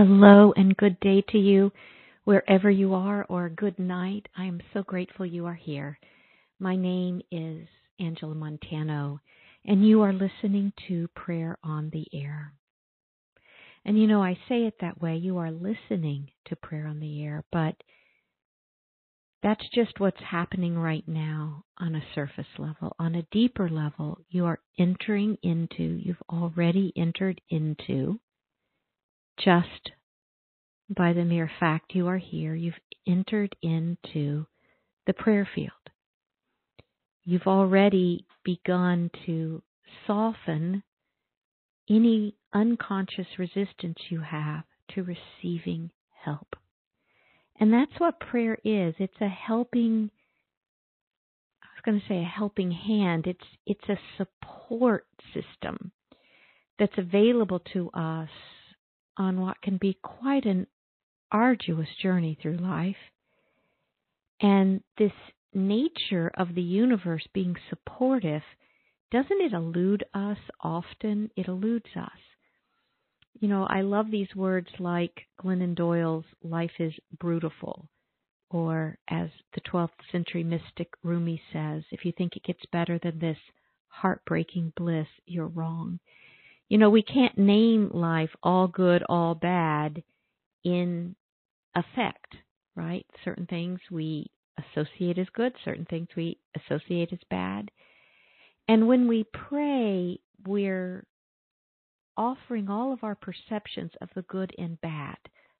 Hello and good day to you wherever you are, or good night. I am so grateful you are here. My name is Angela Montano, and you are listening to Prayer on the Air. And you know, I say it that way you are listening to Prayer on the Air, but that's just what's happening right now on a surface level. On a deeper level, you are entering into, you've already entered into just by the mere fact you are here, you've entered into the prayer field. You've already begun to soften any unconscious resistance you have to receiving help. And that's what prayer is. It's a helping I was going to say a helping hand. It's it's a support system that's available to us on what can be quite an arduous journey through life. And this nature of the universe being supportive, doesn't it elude us often? It eludes us. You know, I love these words like Glennon Doyle's Life is Brutiful, or as the 12th century mystic Rumi says, if you think it gets better than this heartbreaking bliss, you're wrong. You know, we can't name life all good, all bad in effect, right? Certain things we associate as good, certain things we associate as bad. And when we pray, we're offering all of our perceptions of the good and bad,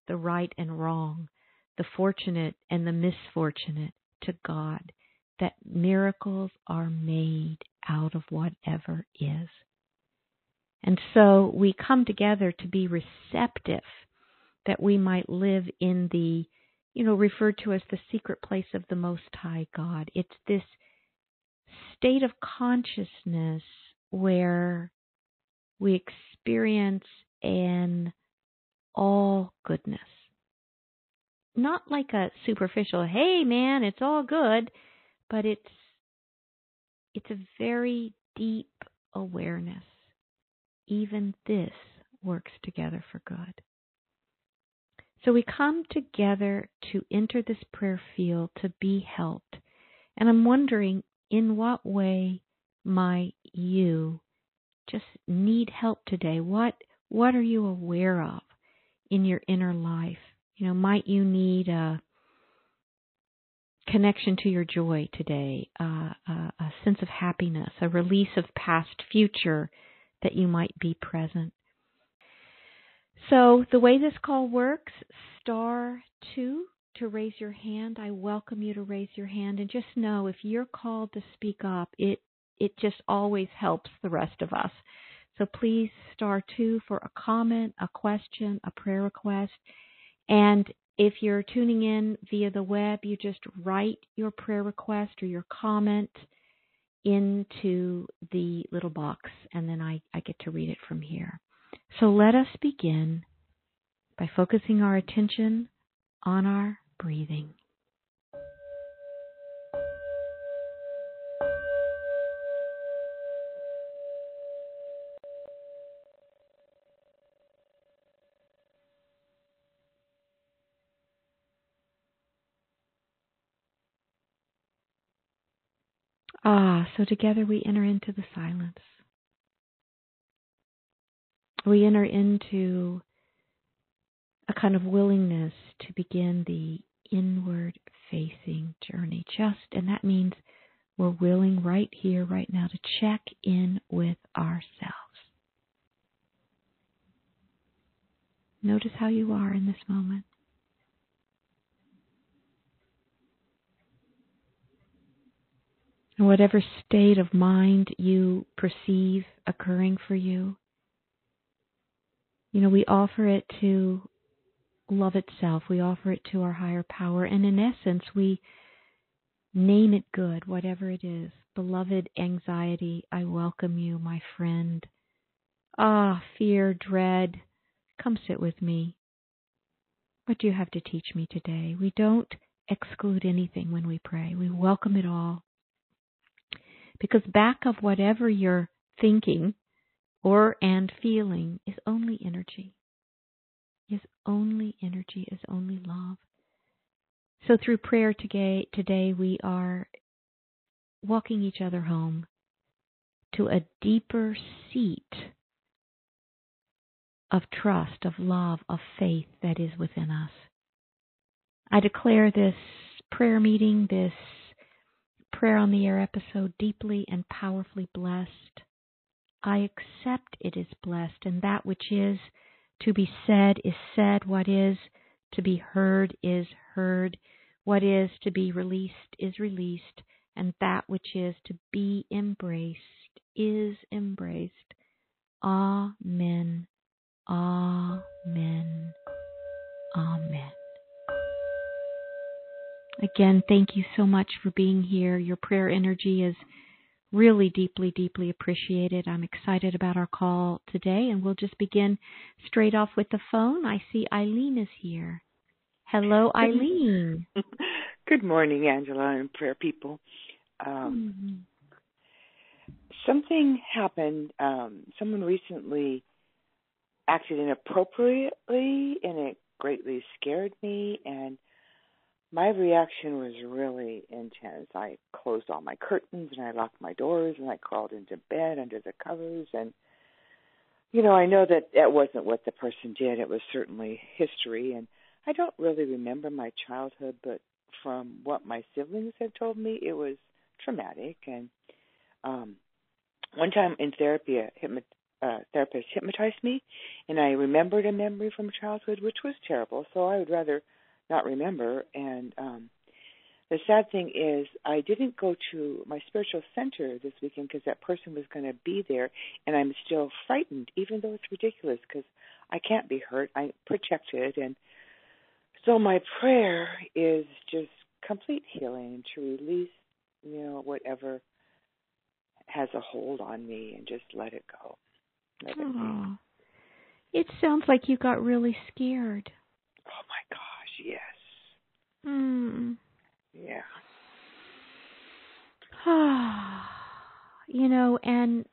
the right and wrong, the fortunate and the misfortunate to God, that miracles are made out of whatever is. And so we come together to be receptive that we might live in the, you know, referred to as the secret place of the Most High God. It's this state of consciousness where we experience an all goodness. Not like a superficial, hey man, it's all good, but it's it's a very deep awareness even this works together for good. So we come together to enter this prayer field to be helped. And I'm wondering in what way might you just need help today? What what are you aware of in your inner life? You know, might you need a connection to your joy today, uh, a, a sense of happiness, a release of past, future that you might be present. So, the way this call works, star two to raise your hand. I welcome you to raise your hand and just know if you're called to speak up, it it just always helps the rest of us. So please star 2 for a comment, a question, a prayer request. And if you're tuning in via the web, you just write your prayer request or your comment into the little box, and then I, I get to read it from here. So let us begin by focusing our attention on our breathing. Ah, so together we enter into the silence. We enter into a kind of willingness to begin the inward facing journey. Just, and that means we're willing right here, right now, to check in with ourselves. Notice how you are in this moment. Whatever state of mind you perceive occurring for you, you know, we offer it to love itself. We offer it to our higher power. And in essence, we name it good, whatever it is. Beloved anxiety, I welcome you, my friend. Ah, fear, dread, come sit with me. What do you have to teach me today? We don't exclude anything when we pray, we welcome it all. Because back of whatever you're thinking or and feeling is only energy. is only energy, is only love. So through prayer today, today we are walking each other home to a deeper seat of trust, of love, of faith that is within us. I declare this prayer meeting, this prayer on the air episode deeply and powerfully blessed. I accept it is blessed, and that which is to be said is said, what is to be heard is heard, what is to be released is released, and that which is to be embraced is embraced. Amen. Amen. Amen. Again, thank you so much for being here. Your prayer energy is really deeply, deeply appreciated. I'm excited about our call today, and we'll just begin straight off with the phone. I see Eileen is here. Hello, Eileen. Good morning, Angela and prayer people. Um, mm-hmm. Something happened. Um, someone recently acted inappropriately, and it greatly scared me. And my reaction was really intense. I closed all my curtains and I locked my doors and I crawled into bed under the covers and you know, I know that that wasn't what the person did. It was certainly history and I don't really remember my childhood, but from what my siblings had told me, it was traumatic and um one time in therapy a hypnot- uh, therapist hypnotized me and I remembered a memory from childhood which was terrible, so I would rather not remember. And um, the sad thing is, I didn't go to my spiritual center this weekend because that person was going to be there, and I'm still frightened, even though it's ridiculous because I can't be hurt. I'm protected, and so my prayer is just complete healing to release, you know, whatever has a hold on me and just let it go. Let it, it sounds like you got really scared. Oh my. Hmm. Yeah. you know, and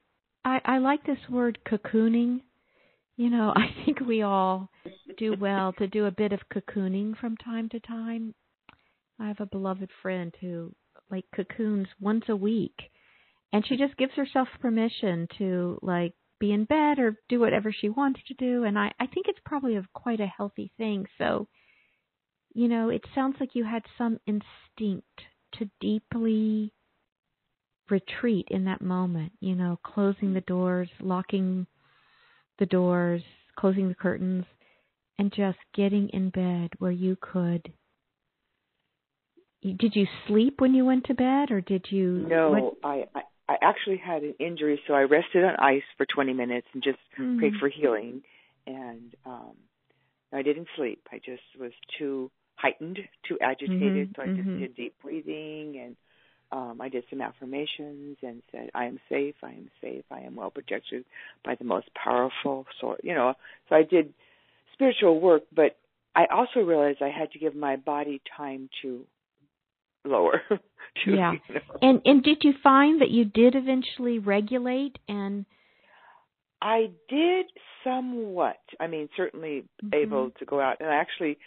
I I like this word cocooning. You know, I think we all do well to do a bit of cocooning from time to time. I have a beloved friend who like cocoons once a week and she just gives herself permission to like be in bed or do whatever she wants to do and I I think it's probably a quite a healthy thing. So you know, it sounds like you had some instinct to deeply retreat in that moment, you know, closing the doors, locking the doors, closing the curtains, and just getting in bed where you could. Did you sleep when you went to bed, or did you? No, what? I, I I actually had an injury, so I rested on ice for 20 minutes and just mm-hmm. prayed for healing. And um I didn't sleep. I just was too heightened, too agitated. Mm-hmm, so I just mm-hmm. did deep breathing and um, I did some affirmations and said, I am safe, I am safe, I am well protected by the most powerful sort, you know. So I did spiritual work, but I also realized I had to give my body time to lower. to, yeah. You know. And and did you find that you did eventually regulate and I did somewhat. I mean, certainly mm-hmm. able to go out and I actually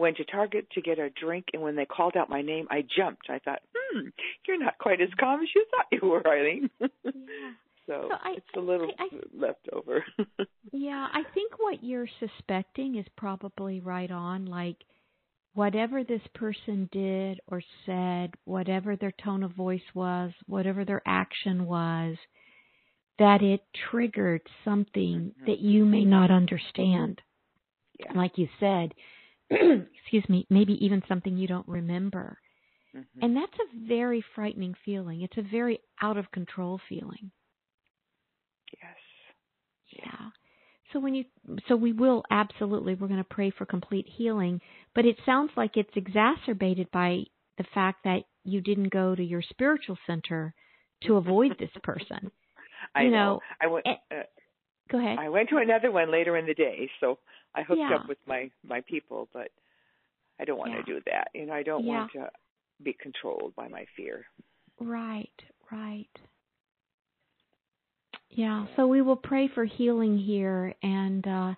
went to Target to get a drink, and when they called out my name, I jumped. I thought, hmm, you're not quite as calm as you thought you were, Eileen. Yeah. so, so I, it's a little I, I, left over. yeah, I think what you're suspecting is probably right on. Like, whatever this person did or said, whatever their tone of voice was, whatever their action was, that it triggered something mm-hmm. that you may not understand. Yeah. Like you said, excuse me, maybe even something you don't remember. Mm-hmm. And that's a very frightening feeling. It's a very out of control feeling. Yes. Yeah. So when you so we will absolutely we're going to pray for complete healing, but it sounds like it's exacerbated by the fact that you didn't go to your spiritual center to avoid this person. I you know. know. I went. Uh, go ahead. I went to another one later in the day, so I hooked yeah. up with my my people, but I don't want yeah. to do that. You know, I don't yeah. want to be controlled by my fear. Right, right. Yeah, so we will pray for healing here and uh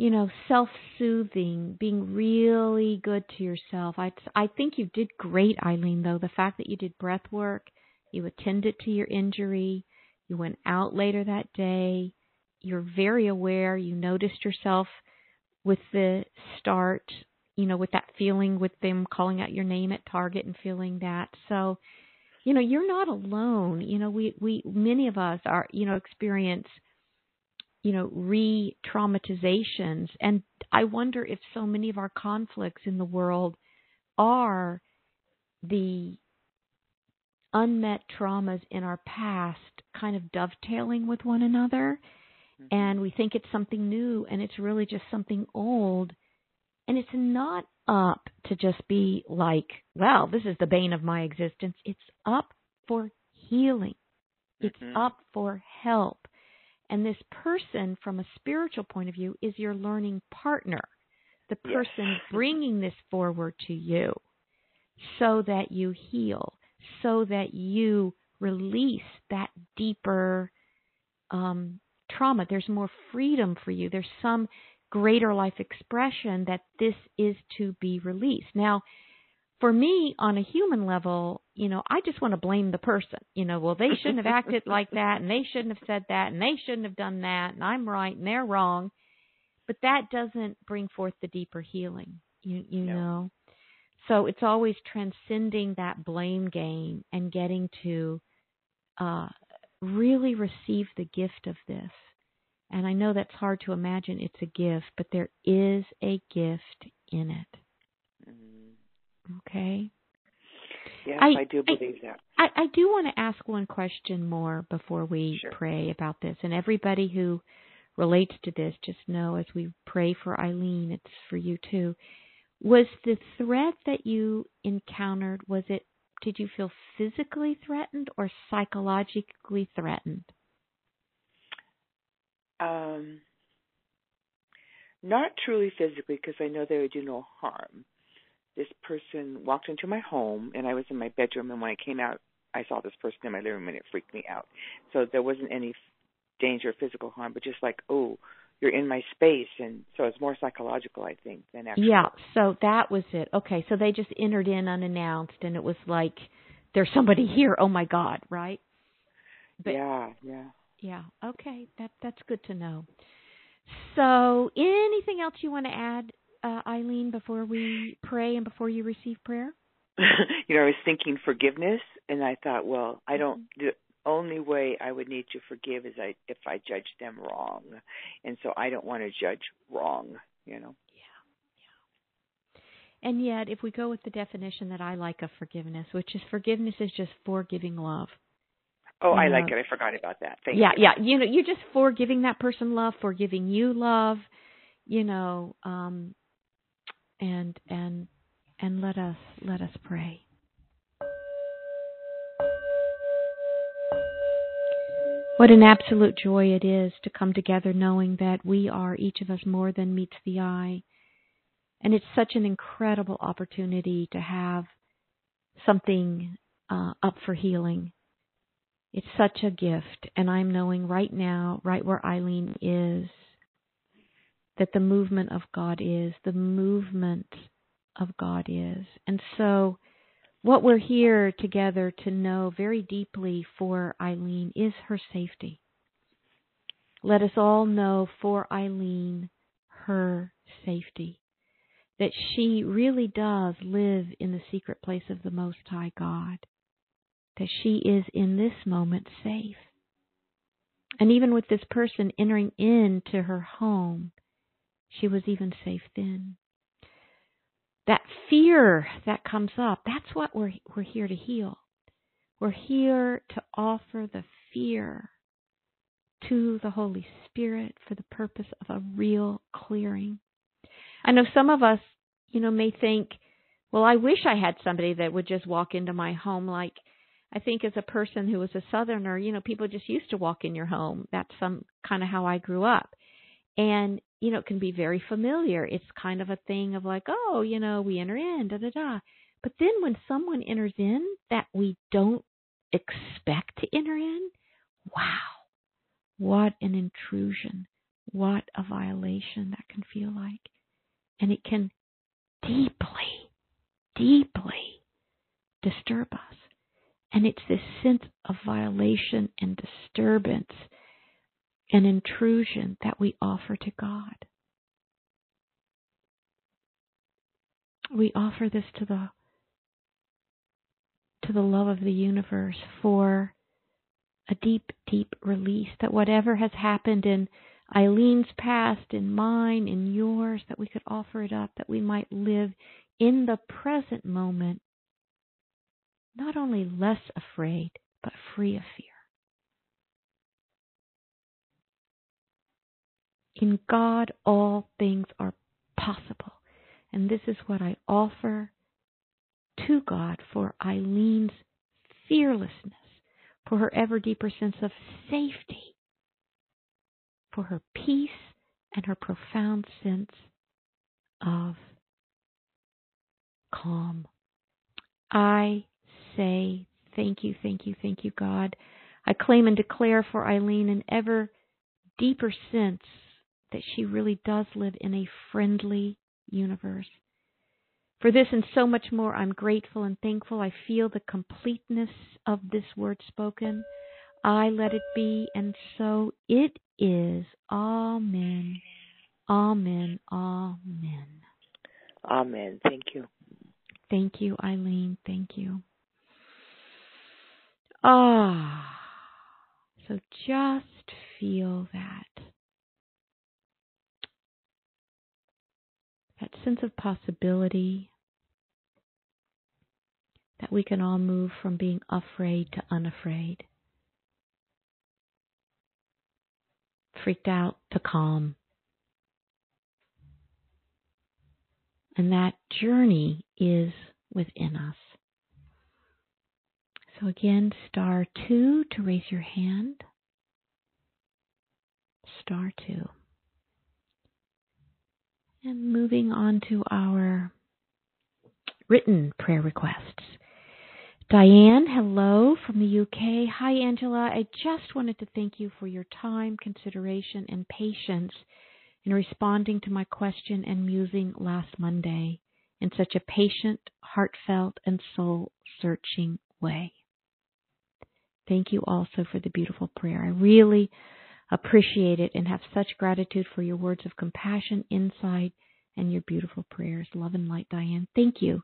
you know, self-soothing, being really good to yourself. I I think you did great, Eileen. Though the fact that you did breath work, you attended to your injury, you went out later that day, you're very aware. You noticed yourself with the start, you know, with that feeling with them calling out your name at Target and feeling that. So, you know, you're not alone. You know, we we many of us are, you know, experience you know, re traumatizations. And I wonder if so many of our conflicts in the world are the unmet traumas in our past kind of dovetailing with one another. Mm-hmm. And we think it's something new, and it's really just something old. And it's not up to just be like, well, this is the bane of my existence. It's up for healing, it's mm-hmm. up for help. And this person, from a spiritual point of view, is your learning partner, the person yes. bringing this forward to you so that you heal, so that you release that deeper um, trauma. There's more freedom for you. There's some greater life expression that this is to be released. Now, for me, on a human level, you know, I just want to blame the person. You know, well, they shouldn't have acted like that, and they shouldn't have said that, and they shouldn't have done that, and I'm right and they're wrong. But that doesn't bring forth the deeper healing. You you no. know. So it's always transcending that blame game and getting to uh, really receive the gift of this. And I know that's hard to imagine it's a gift, but there is a gift in it. Mm-hmm. Okay? Yes, I, I do believe I, that. I, I do want to ask one question more before we sure. pray about this. And everybody who relates to this, just know as we pray for Eileen, it's for you too. Was the threat that you encountered, was it, did you feel physically threatened or psychologically threatened? Um, not truly physically, because I know they would do no harm this person walked into my home and I was in my bedroom and when I came out I saw this person in my living room and it freaked me out. So there wasn't any danger of physical harm, but just like, oh, you're in my space and so it's more psychological I think than actually Yeah, so that was it. Okay, so they just entered in unannounced and it was like there's somebody here. Oh my god, right? But, yeah, yeah. Yeah. Okay, that that's good to know. So, anything else you want to add uh, Eileen, before we pray and before you receive prayer? you know, I was thinking forgiveness, and I thought, well, I don't. Mm-hmm. Only way I would need to forgive is I if I judge them wrong, and so I don't want to judge wrong. You know. Yeah, yeah. And yet, if we go with the definition that I like of forgiveness, which is forgiveness is just forgiving love. Oh, I like it. I forgot about that. Thank yeah, you. Yeah, yeah. You know, you're just forgiving that person love, forgiving you love. You know, um, and and and let us let us pray. What an absolute joy it is to come together knowing that we are each of us more than meets the eye. And it's such an incredible opportunity to have something uh, up for healing. It's such a gift. And I'm knowing right now, right where Eileen is, that the movement of God is, the movement of God is. And so, what we're here together to know very deeply for Eileen is her safety. Let us all know for Eileen her safety. That she really does live in the secret place of the Most High God. That she is in this moment safe. And even with this person entering into her home, she was even safe then. That fear that comes up, that's what we're, we're here to heal. We're here to offer the fear to the Holy Spirit for the purpose of a real clearing. I know some of us, you know, may think, well, I wish I had somebody that would just walk into my home like I think as a person who was a southerner, you know, people just used to walk in your home. That's some kind of how I grew up. And you know, it can be very familiar. It's kind of a thing of like, oh, you know, we enter in, da da da. But then when someone enters in that we don't expect to enter in, wow, what an intrusion. what a violation that can feel like. And it can deeply, deeply disturb us. And it's this sense of violation and disturbance and intrusion that we offer to God. We offer this to the to the love of the universe for a deep, deep release that whatever has happened in Eileen's past, in mine, in yours, that we could offer it up, that we might live in the present moment, not only less afraid, but free of fear. In God, all things are possible. And this is what I offer to God for Eileen's fearlessness, for her ever deeper sense of safety, for her peace and her profound sense of calm. I say thank you, thank you, thank you, God. I claim and declare for Eileen an ever deeper sense that she really does live in a friendly universe. For this and so much more, I'm grateful and thankful. I feel the completeness of this word spoken. I let it be, and so it is. Amen. Amen. Amen. Amen. Thank you. Thank you, Eileen. Thank you. Ah. So just feel that. That sense of possibility that we can all move from being afraid to unafraid. Freaked out to calm. And that journey is within us. So again, star two to raise your hand. Star two. And moving on to our written prayer requests. Diane, hello from the UK. Hi, Angela. I just wanted to thank you for your time, consideration, and patience in responding to my question and musing last Monday in such a patient, heartfelt, and soul searching way. Thank you also for the beautiful prayer. I really appreciate it and have such gratitude for your words of compassion, insight, and your beautiful prayers. Love and light, Diane. Thank you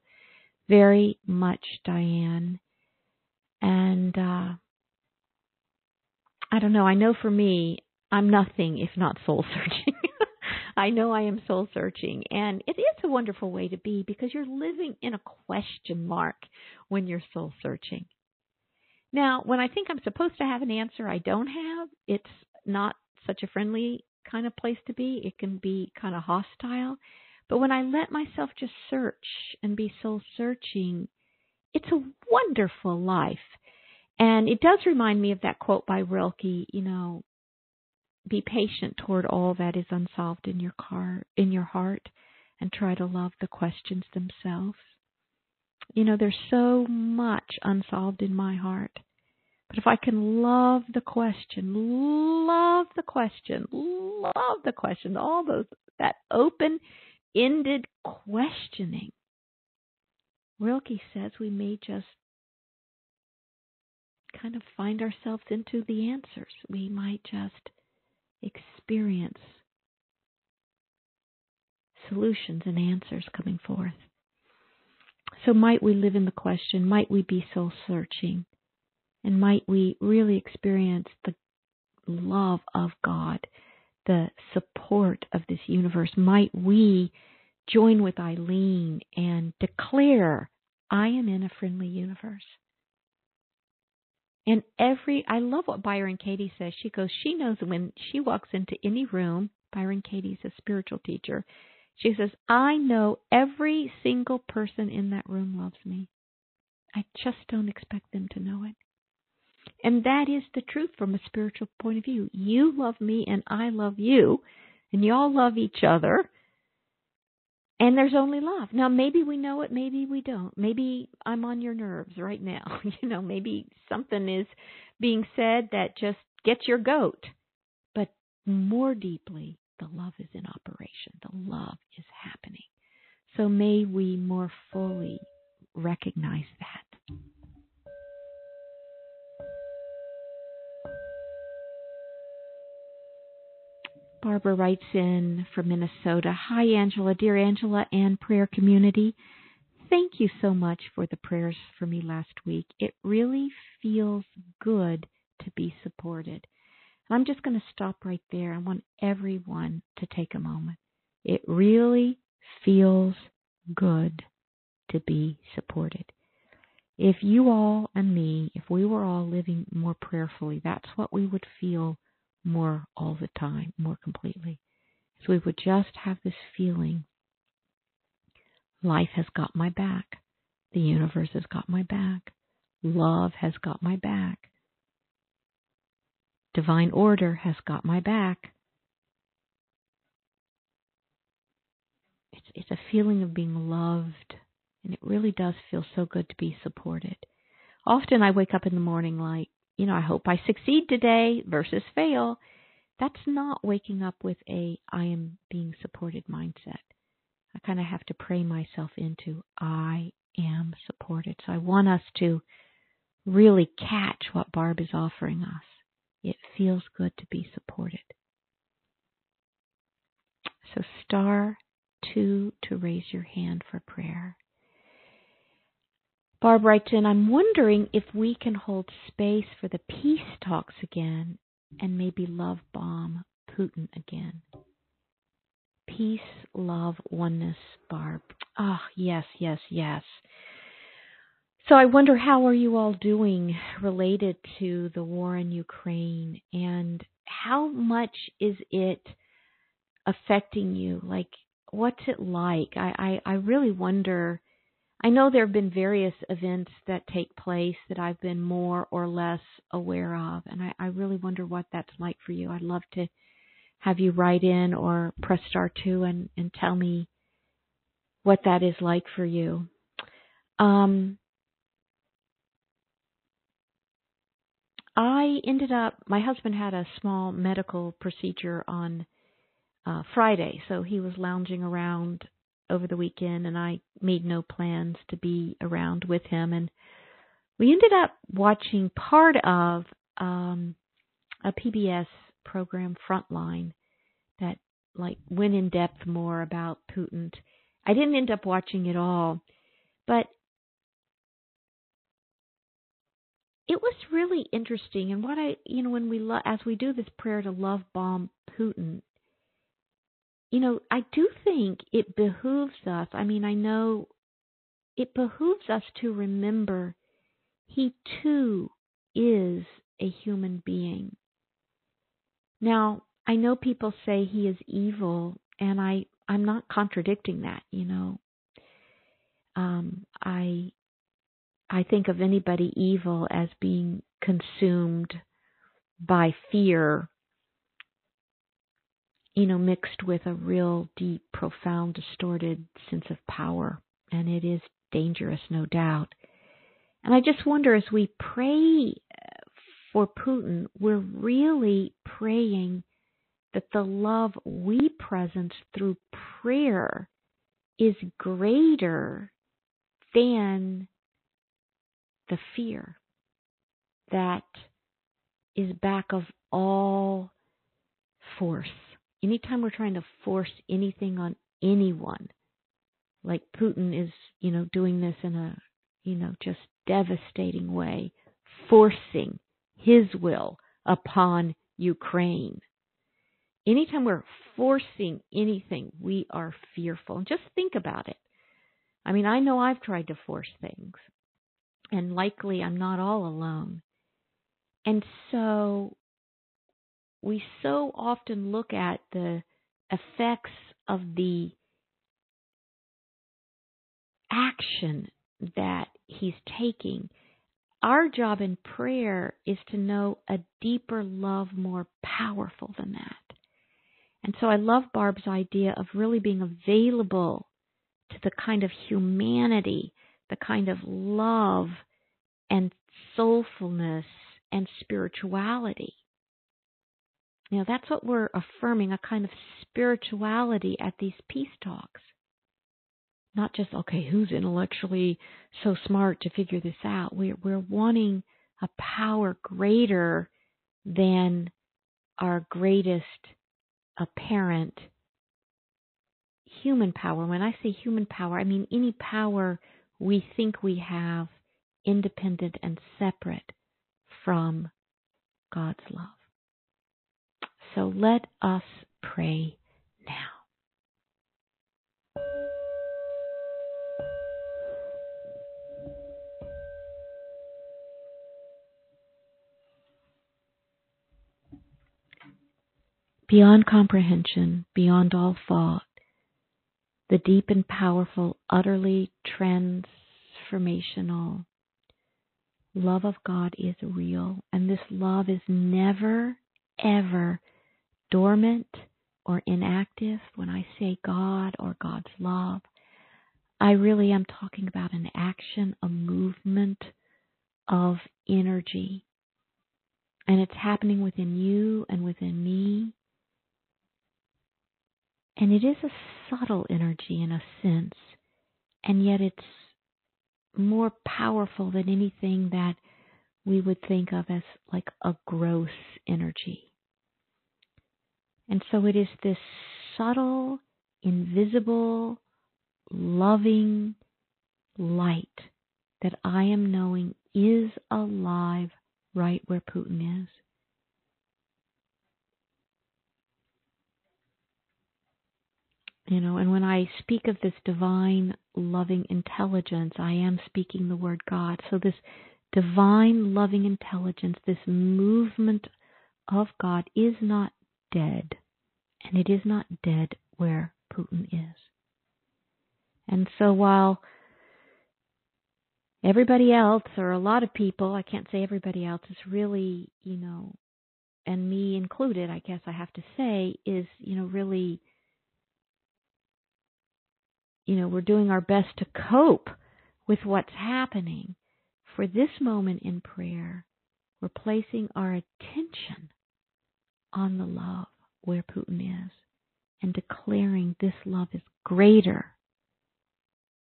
very much, Diane. And uh, I don't know, I know for me, I'm nothing if not soul searching. I know I am soul searching, and it is a wonderful way to be because you're living in a question mark when you're soul searching. Now, when I think I'm supposed to have an answer I don't have, it's not such a friendly kind of place to be. It can be kind of hostile. But when I let myself just search and be soul searching, it's a wonderful life. And it does remind me of that quote by Rilke, you know, be patient toward all that is unsolved in your car in your heart and try to love the questions themselves. You know, there's so much unsolved in my heart. But if I can love the question, love the question, love the question, all those that open ended questioning. Rilke says we may just kind of find ourselves into the answers. We might just experience solutions and answers coming forth. So, might we live in the question? Might we be soul searching? And might we really experience the love of God the support of this universe, might we join with Eileen and declare, I am in a friendly universe. And every, I love what Byron Katie says. She goes, she knows when she walks into any room, Byron Katie's a spiritual teacher. She says, I know every single person in that room loves me. I just don't expect them to know it. And that is the truth from a spiritual point of view. You love me and I love you, and y'all love each other. And there's only love. Now, maybe we know it, maybe we don't. Maybe I'm on your nerves right now. You know, maybe something is being said that just gets your goat. But more deeply, the love is in operation. The love is happening. So may we more fully recognize that. Barbara writes in from Minnesota Hi, Angela, dear Angela and prayer community. Thank you so much for the prayers for me last week. It really feels good to be supported. And I'm just going to stop right there. I want everyone to take a moment. It really feels good to be supported. If you all and me, if we were all living more prayerfully, that's what we would feel more all the time, more completely. So we would just have this feeling life has got my back. The universe has got my back. Love has got my back. Divine order has got my back. It's, it's a feeling of being loved, and it really does feel so good to be supported. Often I wake up in the morning like, you know, I hope I succeed today versus fail. That's not waking up with a I am being supported mindset. I kind of have to pray myself into I am supported. So I want us to really catch what Barb is offering us. It feels good to be supported. So, star two to raise your hand for prayer. Barb writes in, I'm wondering if we can hold space for the peace talks again and maybe love bomb Putin again. Peace, love, oneness, Barb. Ah, oh, yes, yes, yes. So I wonder how are you all doing related to the war in Ukraine and how much is it affecting you? Like what's it like? I, I, I really wonder I know there have been various events that take place that I've been more or less aware of and I, I really wonder what that's like for you. I'd love to have you write in or press star two and, and tell me what that is like for you. Um, I ended up, my husband had a small medical procedure on uh, Friday, so he was lounging around over the weekend, and I made no plans to be around with him. And we ended up watching part of um, a PBS program, Frontline, that like went in depth more about Putin. I didn't end up watching it all, but it was really interesting. And what I, you know, when we lo- as we do this prayer to love bomb Putin, you know, I do think it behooves us. I mean, I know it behooves us to remember he too is a human being. Now, I know people say he is evil, and I I'm not contradicting that. You know, um, I I think of anybody evil as being consumed by fear, you know, mixed with a real deep, profound, distorted sense of power. And it is dangerous, no doubt. And I just wonder as we pray uh, for Putin, we're really praying that the love we present through prayer is greater than the fear that is back of all force. Anytime we're trying to force anything on anyone, like Putin is, you know, doing this in a, you know, just devastating way, forcing his will upon Ukraine. Anytime we're forcing anything, we are fearful. Just think about it. I mean, I know I've tried to force things and likely I'm not all alone. And so we so often look at the effects of the action that he's taking. Our job in prayer is to know a deeper love more powerful than that. And so I love Barb's idea of really being available to the kind of humanity the kind of love and soulfulness and spirituality You know, that's what we're affirming a kind of spirituality at these peace talks. Not just, okay, who's intellectually so smart to figure this out? We're, we're wanting a power greater than our greatest apparent human power. When I say human power, I mean any power we think we have independent and separate from God's love. So let us pray now. Beyond comprehension, beyond all thought, the deep and powerful, utterly transformational love of God is real, and this love is never, ever dormant or inactive. When I say God or God's love, I really am talking about an action, a movement of energy. And it's happening within you and within me. And it is a subtle energy in a sense, and yet it's more powerful than anything that we would think of as like a gross energy. And so it is this subtle, invisible, loving light that I am knowing is alive right where Putin is. You know, and when I speak of this divine loving intelligence, I am speaking the word God. So this divine loving intelligence, this movement of God is not dead. And it is not dead where Putin is. And so while everybody else, or a lot of people, I can't say everybody else, is really, you know, and me included, I guess I have to say, is, you know, really you know, we're doing our best to cope with what's happening. For this moment in prayer, we're placing our attention on the love where Putin is and declaring this love is greater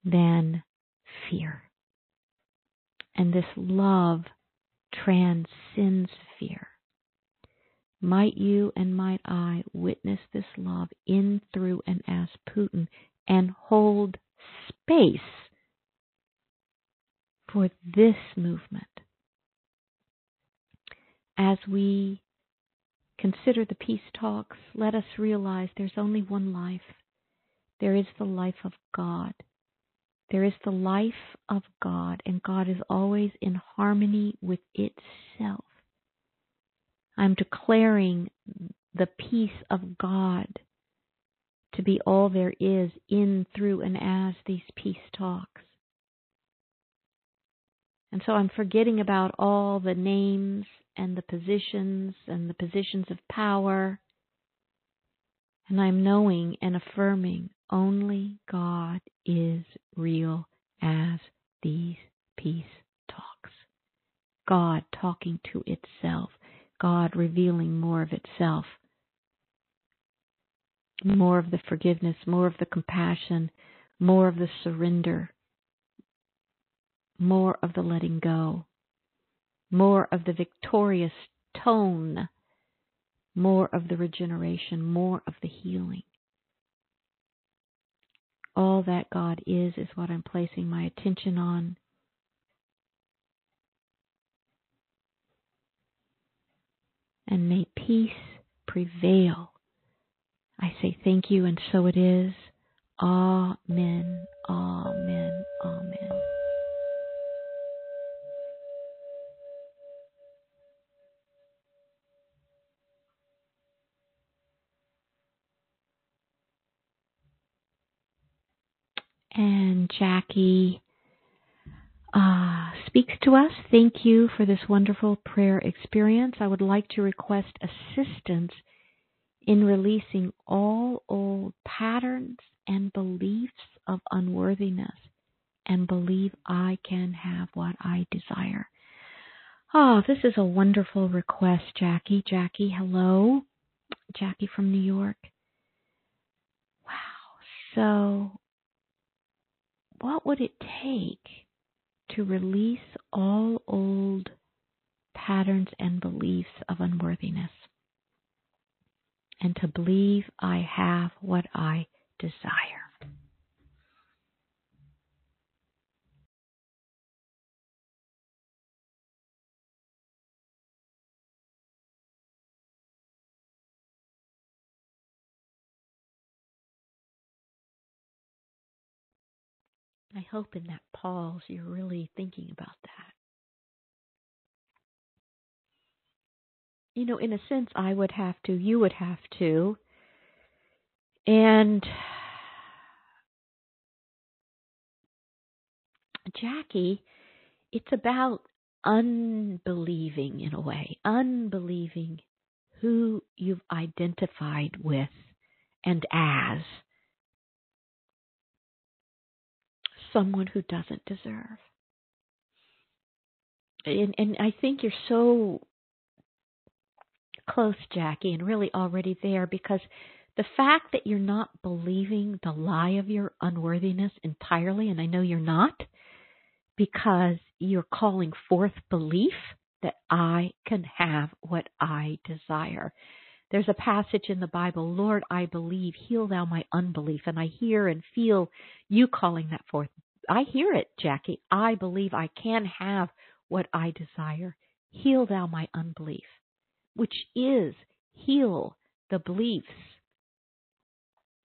than fear. And this love transcends fear. Might you and might I witness this love in, through, and as Putin and hold space for this movement. As we consider the peace talks, let us realize there's only one life. There is the life of God. There is the life of God, and God is always in harmony with itself. I'm declaring the peace of God to be all there is in, through, and as these peace talks. And so I'm forgetting about all the names and the positions and the positions of power. And I'm knowing and affirming only God is real as these peace talks. God talking to itself, God revealing more of itself more of the forgiveness, more of the compassion, more of the surrender, more of the letting go, more of the victorious tone, more of the regeneration, more of the healing. All that God is is what I'm placing my attention on. And may peace prevail I say thank you, and so it is. Amen. Amen. Amen. And Jackie uh, speaks to us. Thank you for this wonderful prayer experience. I would like to request assistance in releasing all old patterns and beliefs of unworthiness and believe I can have what I desire. Oh, this is a wonderful request, Jackie. Jackie, hello. Jackie from New York. Wow. So, what would it take to release all old patterns and beliefs of unworthiness and to believe I have what I desire? I hope in that pause you're really thinking about that. You know, in a sense, I would have to, you would have to. And Jackie, it's about unbelieving in a way, unbelieving who you've identified with and as someone who doesn't deserve. And, and I think you're so close, Jackie, and really already there because the fact that you're not believing the lie of your unworthiness entirely, and I know you're not, because you're calling forth belief that I can have what I desire. There's a passage in the Bible, Lord, I believe, heal thou my unbelief. And I hear and feel you calling that forth. I hear it, Jackie. I believe I can have what I desire. Heal thou my unbelief, which is heal the beliefs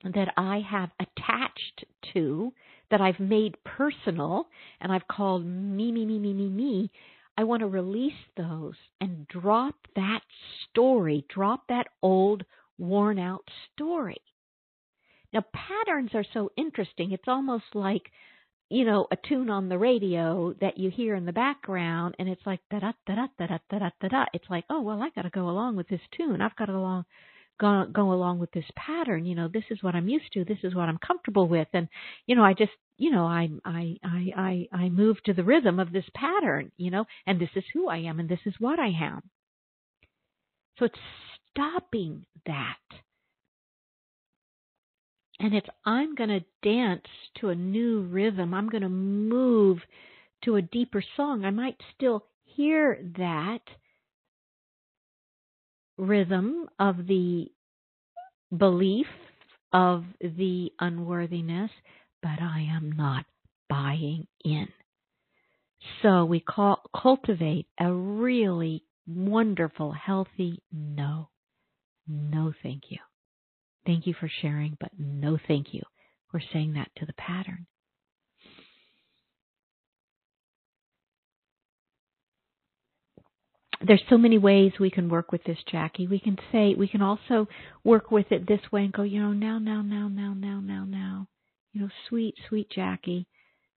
that I have attached to, that I've made personal, and I've called me, me, me, me, me, me. I want to release those and drop that story, drop that old, worn out story. Now, patterns are so interesting. It's almost like, you know, a tune on the radio that you hear in the background, and it's like da da da da da da da da. It's like, oh well, I got to go along with this tune. I've got to along go go along with this pattern. You know, this is what I'm used to. This is what I'm comfortable with, and you know, I just you know, I I I I I move to the rhythm of this pattern, you know, and this is who I am and this is what I am. So it's stopping that. And it's I'm going to dance to a new rhythm. I'm going to move to a deeper song. I might still hear that rhythm of the belief of the unworthiness, but I am not buying in. So we call, cultivate a really wonderful, healthy no. No, thank you. Thank you for sharing, but no, thank you. We're saying that to the pattern. There's so many ways we can work with this, Jackie. We can say we can also work with it this way and go, you know, now, now, now, now, now, now, now you know, sweet, sweet Jackie,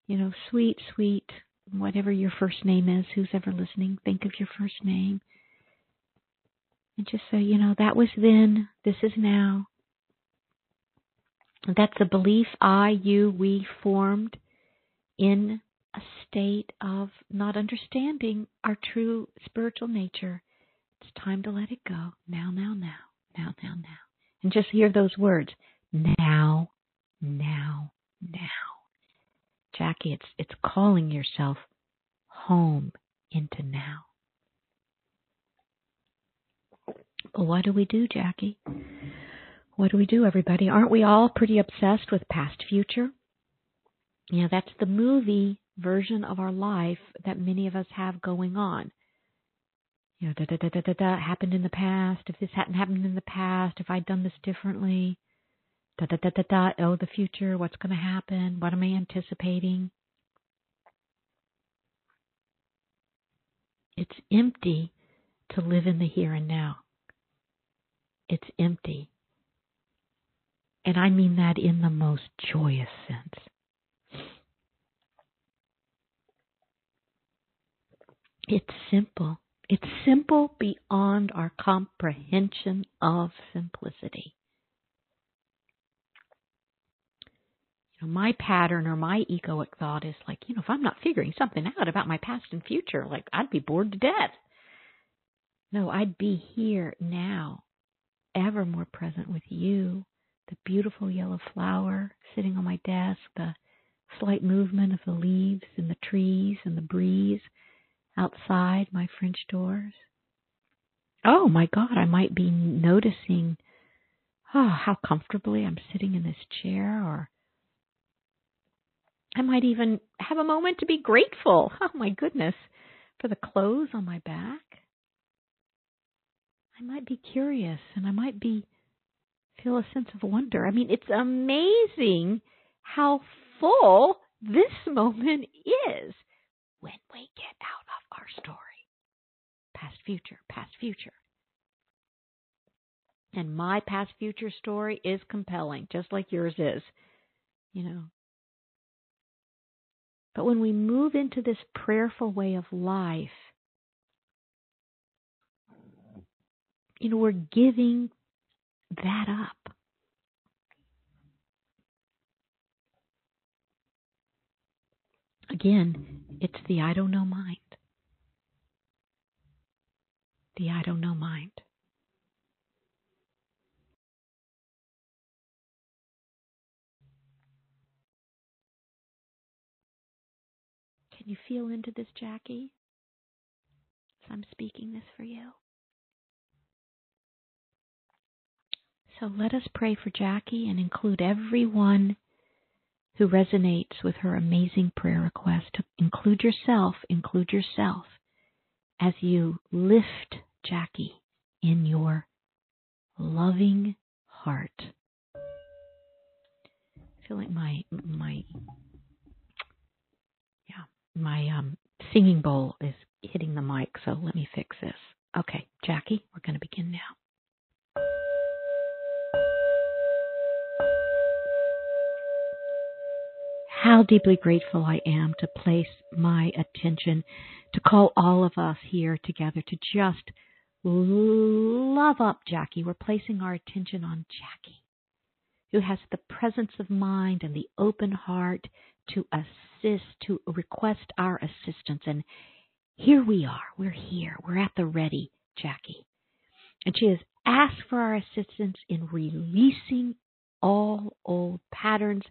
you know, sweet, sweet, whatever your first name is, who's ever listening, think of your first name. And just say, you know, that was then, this is now. That's a belief I, you, we formed in a state of not understanding our true spiritual nature. It's time to let it go. Now, now, now, now, now, now. And just hear those words. Now, now, now. Jackie, it's it's calling yourself home into now. Well, what do we do, Jackie? What do we do, everybody? Aren't we all pretty obsessed with past future? Know, that's the movie version of our life that many of us have going on. You know, da da da da da happened in the past. If this hadn't happened in the past, if I'd done this differently, da da da da da. Oh, the future. What's going to happen? What am I anticipating? It's empty to live in the here and now. It's empty. And I mean that in the most joyous sense. It's simple. It's simple beyond our comprehension of simplicity. you know, my pattern or my egoic thought is like, you know, if I'm not figuring something out about my past and future, like I'd be bored to death. No, I'd be here now ever more present with you, the beautiful yellow flower sitting on my desk, the slight movement of the leaves in the trees and the breeze outside my French doors. Oh my God, I might be noticing oh, how comfortably I'm sitting in this chair, or I might even have a moment to be grateful. Oh my goodness, for the clothes on my back. I might be curious and I might be feel a sense of wonder. I mean, it's amazing how full this moment is when we get out our story. Past, future, past, future. And my past, future story is compelling, just like yours is. You know. But when we move into this prayerful way of life, you know, we're giving that up. Again, it's the I don't know mind. The I don't know mind. Can you feel into this, Jackie? As I'm speaking this for you. So let us pray for Jackie and include everyone who resonates with her amazing prayer request. Include yourself, include yourself as you lift Jackie in your loving heart. I feel like my my yeah my um singing bowl is hitting the mic, so let me fix this. Okay, Jackie, we're going to begin now. How deeply grateful I am to place my attention, to call all of us here together to just love up Jackie. We're placing our attention on Jackie, who has the presence of mind and the open heart to assist, to request our assistance. And here we are. We're here. We're at the ready, Jackie. And she has asked for our assistance in releasing all old patterns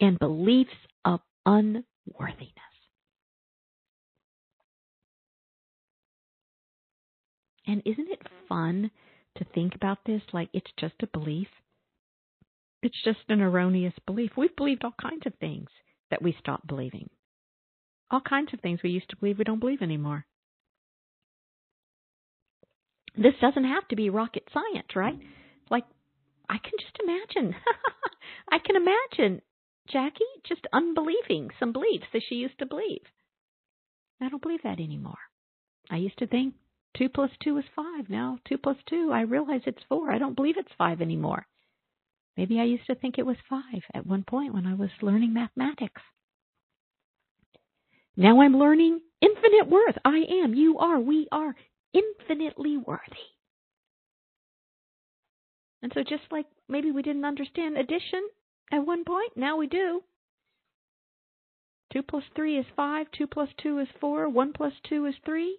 and beliefs of unworthiness. And isn't it fun to think about this like it's just a belief? It's just an erroneous belief. We've believed all kinds of things that we stopped believing. All kinds of things we used to believe we don't believe anymore. This doesn't have to be rocket science, right? Like, I can just imagine. I can imagine Jackie just unbelieving some beliefs that she used to believe. I don't believe that anymore. I used to think two plus two is five. Now two plus two, I realize it's four. I don't believe it's five anymore. Maybe I used to think it was five at one point when I was learning mathematics. Now I'm learning infinite worth. I am, you are, we are infinitely worthy. And so, just like maybe we didn't understand addition, at one point. Now we do. 2 plus 3 is 5. 2 plus 2 is 4. 1 plus 2 is 3.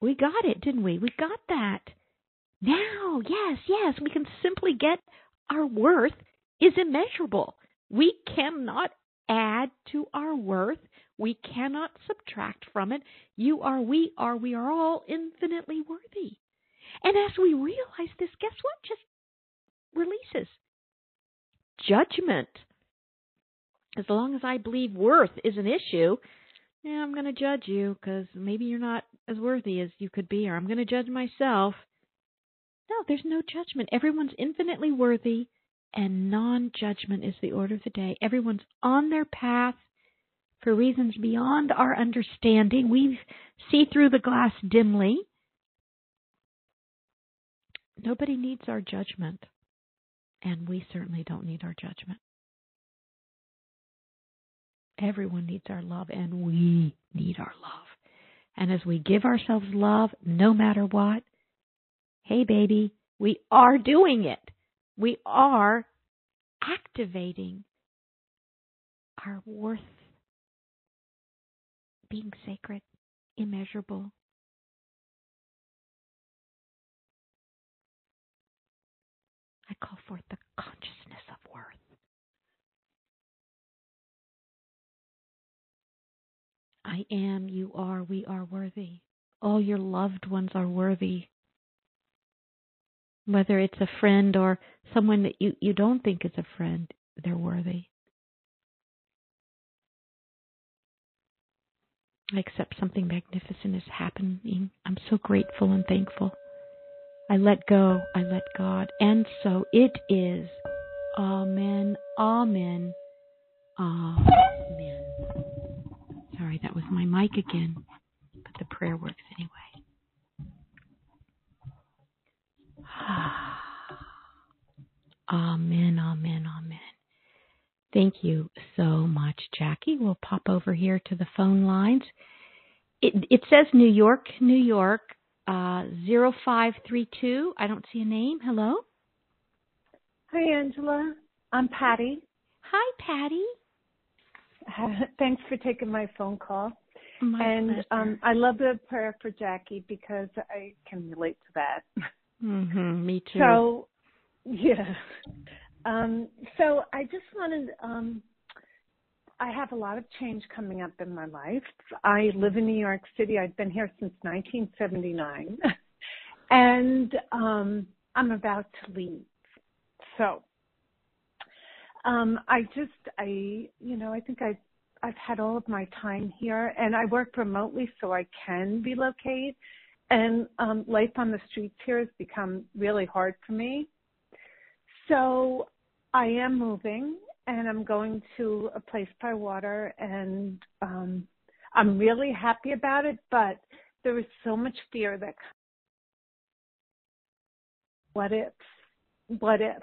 We got it, didn't we? We got that. Now, yes, yes, we can simply get our worth is immeasurable. We cannot add to our worth. We cannot subtract from it. You are, we are, we are all infinitely worthy. And as we realize this, guess what? Just releases. Judgment. As long as I believe worth is an issue, yeah, I'm going to judge you because maybe you're not as worthy as you could be, or I'm going to judge myself. No, there's no judgment. Everyone's infinitely worthy, and non judgment is the order of the day. Everyone's on their path for reasons beyond our understanding. We see through the glass dimly. Nobody needs our judgment. And we certainly don't need our judgment. Everyone needs our love, and we need our love. And as we give ourselves love, no matter what, hey, baby, we are doing it. We are activating our worth being sacred, immeasurable, call forth the consciousness of worth. I am, you are, we are worthy. All your loved ones are worthy. Whether it's a friend or someone that you, you don't think is a friend, they're worthy. I accept something magnificent is happening. I'm so grateful and thankful. I let go. I let God. And so it is. Amen. Amen. Amen. Sorry, that was my mic again, but the prayer works anyway. Amen, amen, amen. Thank you so much, Jackie. We'll pop over here to the phone lines. It, it says New York, New York, uh, 0532. I don't see a name. Hello? Hi, Angela. I'm Patty. Hi, Patty. Thanks for taking my phone call. My and um, I love the prayer for Jackie because I can relate to that. Mm-hmm, me too. So, yeah. Um, so I just wanted, um, I have a lot of change coming up in my life. I live in New York City. I've been here since 1979. and um, I'm about to leave. So um, I just, I, you know, I think I've, I've had all of my time here, and I work remotely, so I can relocate. And um, life on the streets here has become really hard for me. So I am moving, and I'm going to a place by water, and um, I'm really happy about it. But there is so much fear that what if, what if,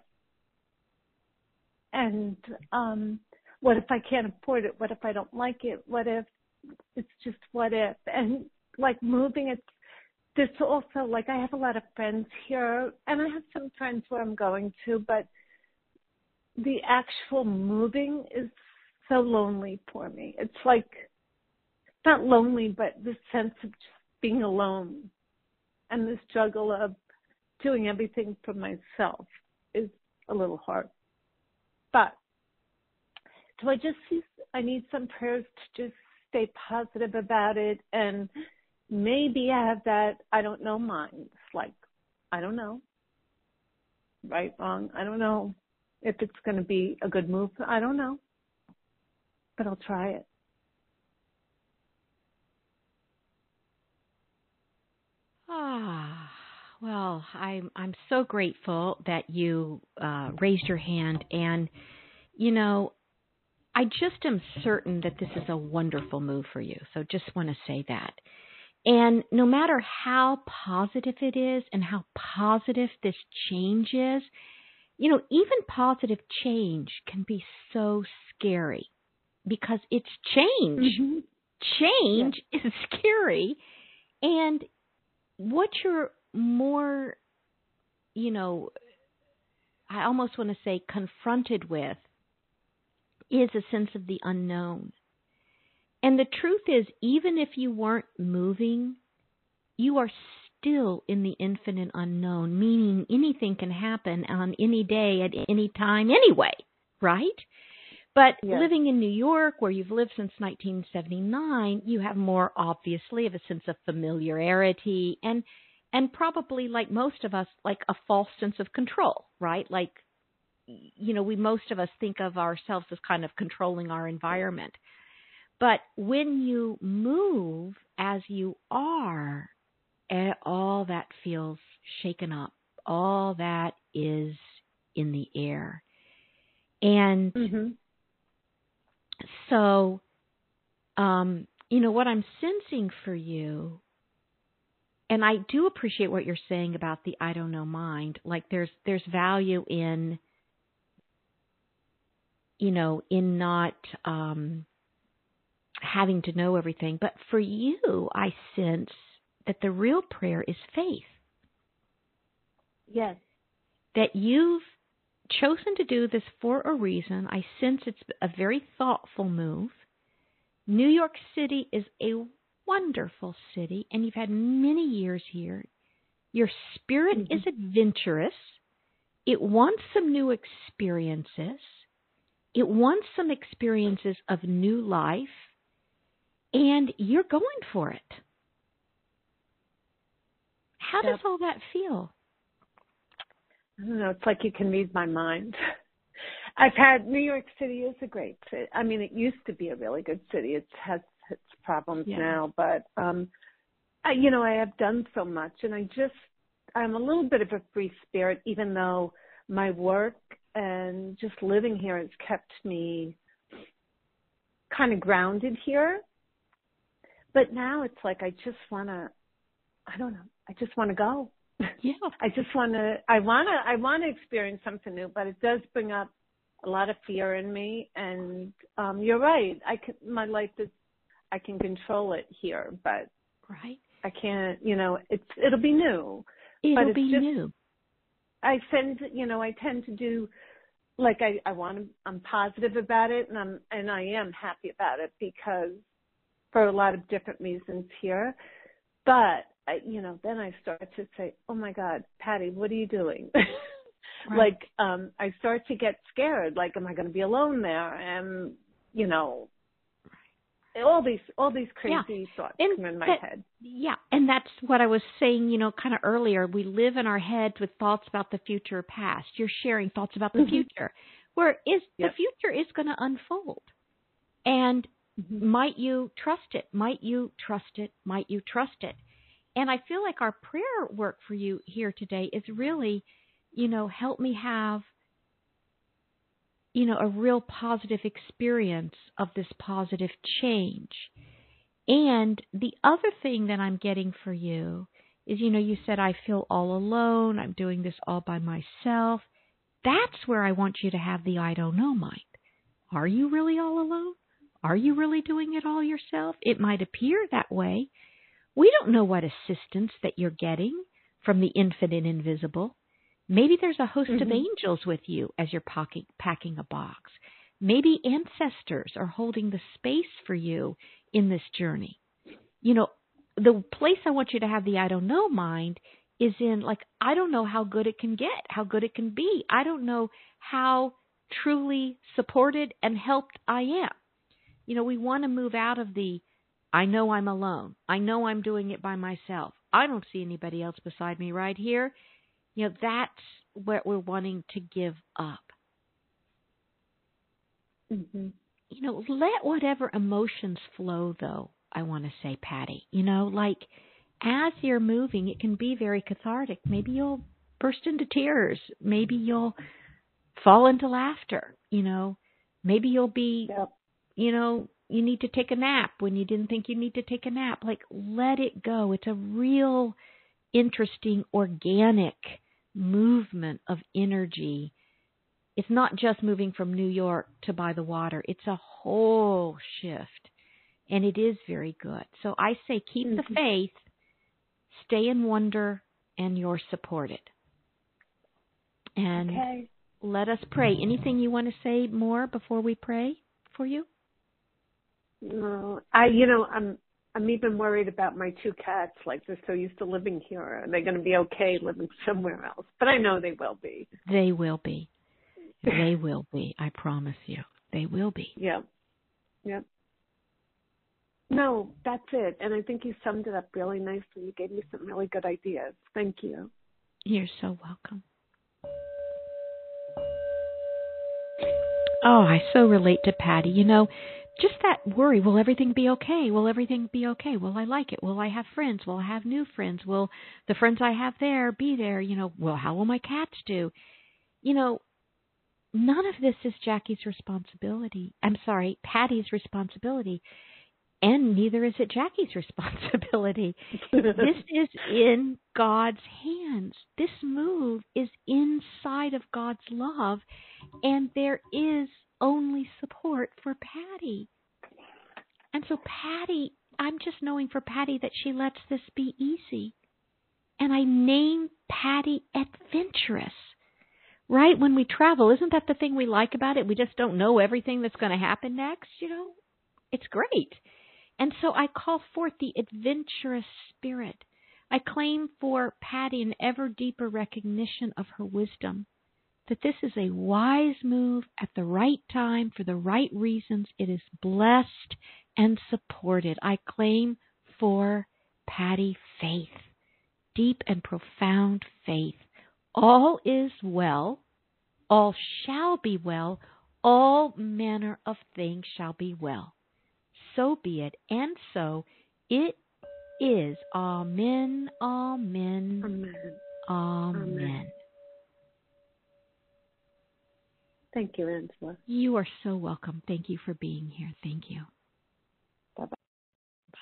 and um, what if I can't afford it? What if I don't like it? What if it's just what if? And like moving, it's this also like I have a lot of friends here, and I have some friends where I'm going to, but the actual moving is so lonely for me. It's like not lonely, but the sense of just being alone and the struggle of doing everything for myself is a little hard. But so I just I need some prayers to just stay positive about it and maybe I have that I don't know mind. Like I don't know. Right, wrong, I don't know if it's going to be a good move. I don't know. But I'll try it. Ah, well, I'm I'm so grateful that you uh, raised your hand, and you know, I just am certain that this is a wonderful move for you. So just want to say that. And no matter how positive it is and how positive this change is, you know, even positive change can be so scary because it's change. Mm-hmm. Change yes. is scary. And what you're more, you know, I almost want to say confronted with is a sense of the unknown. And the truth is, even if you weren't moving, you are still in the infinite unknown, meaning anything can happen on any day at any time anyway, right? But yes. living in New York, where you've lived since 1979, you have more obviously of a sense of familiarity and and probably like most of us like a false sense of control, right? Like you know, we most of us think of ourselves as kind of controlling our environment. But when you move as you are, all that feels shaken up. All that is in the air. And mm-hmm. so, um, you know, what I'm sensing for you, and I do appreciate what you're saying about the I don't know mind. Like there's there's value in you know, in not um, having to know everything. But for you, I sense that the real prayer is faith. Yes. That you've chosen to do this for a reason. I sense it's a very thoughtful move. New York City is a wonderful city, and you've had many years here. Your spirit mm-hmm. is adventurous It wants some new experiences. It wants some experiences of new life. And you're going for it. How does all that feel? I don't know. It's like you can read my mind. I've had New York City is a great city. I mean, it used to be a really good city. It has its problems yeah. now, but um I, you know, I have done so much, and I just I'm a little bit of a free spirit, even though my work and just living here has kept me kind of grounded here. But now it's like I just want to, I don't know, I just want to go. Yeah. I just want to, I want to, I want to experience something new, but it does bring up a lot of fear in me. And um you're right. I can, my life is, I can control it here, but right. I can't, you know, it's, it'll be new. It'll be just, new. I tend, to, you know, I tend to do like I, I want to, I'm positive about it and I'm, and I am happy about it because for a lot of different reasons here. But I, you know, then I start to say, "Oh my God, Patty, what are you doing?" right. Like, um, I start to get scared. Like, am I going to be alone there? And you know, all these all these crazy yeah. thoughts and come in my that, head. Yeah, and that's what I was saying. You know, kind of earlier. We live in our heads with thoughts about the future, past. You're sharing thoughts about the mm-hmm. future, where is yep. the future is going to unfold, and mm-hmm. might you trust it? Might you trust it? Might you trust it? And I feel like our prayer work for you here today is really, you know, help me have, you know, a real positive experience of this positive change. And the other thing that I'm getting for you is, you know, you said, I feel all alone. I'm doing this all by myself. That's where I want you to have the I don't know mind. Are you really all alone? Are you really doing it all yourself? It might appear that way, we don't know what assistance that you're getting from the infinite invisible. Maybe there's a host mm-hmm. of angels with you as you're packing, packing a box. Maybe ancestors are holding the space for you in this journey. You know, the place I want you to have the I don't know mind is in like, I don't know how good it can get, how good it can be. I don't know how truly supported and helped I am. You know, we want to move out of the I know I'm alone. I know I'm doing it by myself. I don't see anybody else beside me right here. You know, that's what we're wanting to give up. Mm-hmm. You know, let whatever emotions flow, though, I want to say, Patty. You know, like as you're moving, it can be very cathartic. Maybe you'll burst into tears. Maybe you'll fall into laughter. You know, maybe you'll be, yep. you know, you need to take a nap when you didn't think you need to take a nap. Like, let it go. It's a real interesting, organic movement of energy. It's not just moving from New York to by the water, it's a whole shift. And it is very good. So I say keep mm-hmm. the faith, stay in wonder, and you're supported. And okay. let us pray. Anything you want to say more before we pray for you? No, I, you know, I'm, I'm even worried about my two cats. Like they're so used to living here. Are they going to be okay living somewhere else? But I know they will be. They will be. They will be. I promise you. They will be. Yep. Yep. No, that's it. And I think you summed it up really nicely. You gave me some really good ideas. Thank you. You're so welcome. Oh, I so relate to Patty. You know, just that worry will everything be okay? Will everything be okay? Will i like it? Will i have friends? Will i have new friends? Will the friends i have there be there? You know well how will my cats do? You know none of this is jackie's responsibility. I'm sorry patty's responsibility. And neither is it jackie's responsibility. This is in god's hands. This move is inside of god's love. And there is only support for Patty. And so, Patty, I'm just knowing for Patty that she lets this be easy. And I name Patty adventurous. Right? When we travel, isn't that the thing we like about it? We just don't know everything that's going to happen next, you know? It's great. And so I call forth the adventurous spirit. I claim for Patty an ever deeper recognition of her wisdom that this is a wise move at the right time for the right reasons. It is blessed and supported. I claim for Patty faith, deep and profound faith. All is well, all shall be well, all manner of things shall be well. So be it, and so it is. Amen, amen, Amen. amen. Amen. Thank you, Angela. You are so welcome. Thank you for being here. Thank you. Bye-bye. Bye.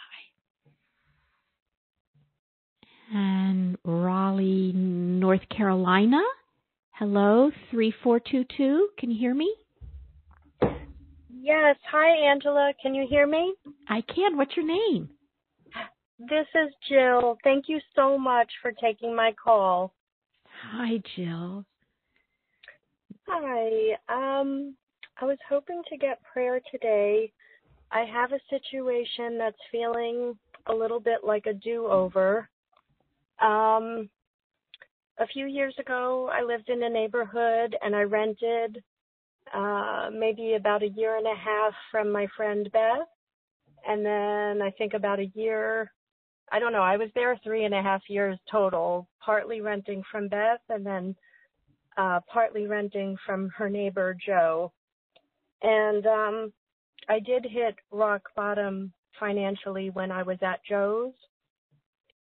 And Raleigh, North Carolina. Hello, 3422. Can you hear me? Yes. Hi, Angela. Can you hear me? I can. What's your name? This is Jill. Thank you so much for taking my call. Hi, Jill. Hi. Um, I was hoping to get prayer today. I have a situation that's feeling a little bit like a do-over. Um, a few years ago, I lived in a neighborhood and I rented uh, maybe about a year and a half from my friend Beth. And then I think about a year, I don't know, I was there three and a half years total, partly renting from Beth and then uh, partly renting from her neighbor Joe. And um, I did hit rock bottom financially when I was at Joe's,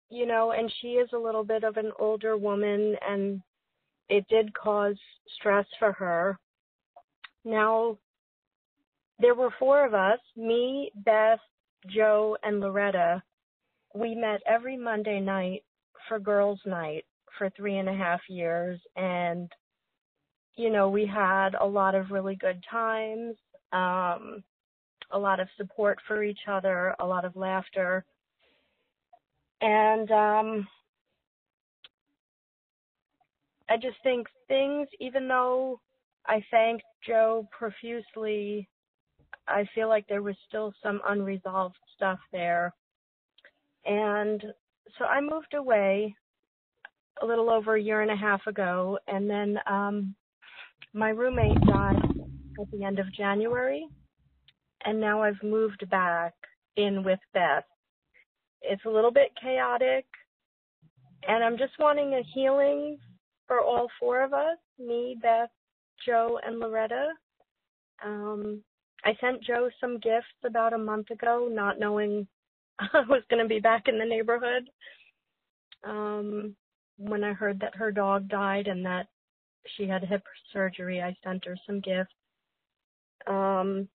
you know, and she is a little bit of an older woman and it did cause stress for her. Now, there were four of us me, Beth, Joe, and Loretta. We met every Monday night for girls' night for three and a half years. And, you know, we had a lot of really good times, um, a lot of support for each other, a lot of laughter. And um, I just think things, even though I thanked Joe profusely, I feel like there was still some unresolved stuff there. And so I moved away a little over a year and a half ago, and then um, my roommate died at the end of January, and now I've moved back in with Beth. It's a little bit chaotic, and I'm just wanting a healing for all four of us me, Beth, Joe, and Loretta. Um, I sent Joe some gifts about a month ago, not knowing I was going to be back in the neighborhood. Um, when I heard that her dog died and that she had hip surgery, I sent her some gifts. Um,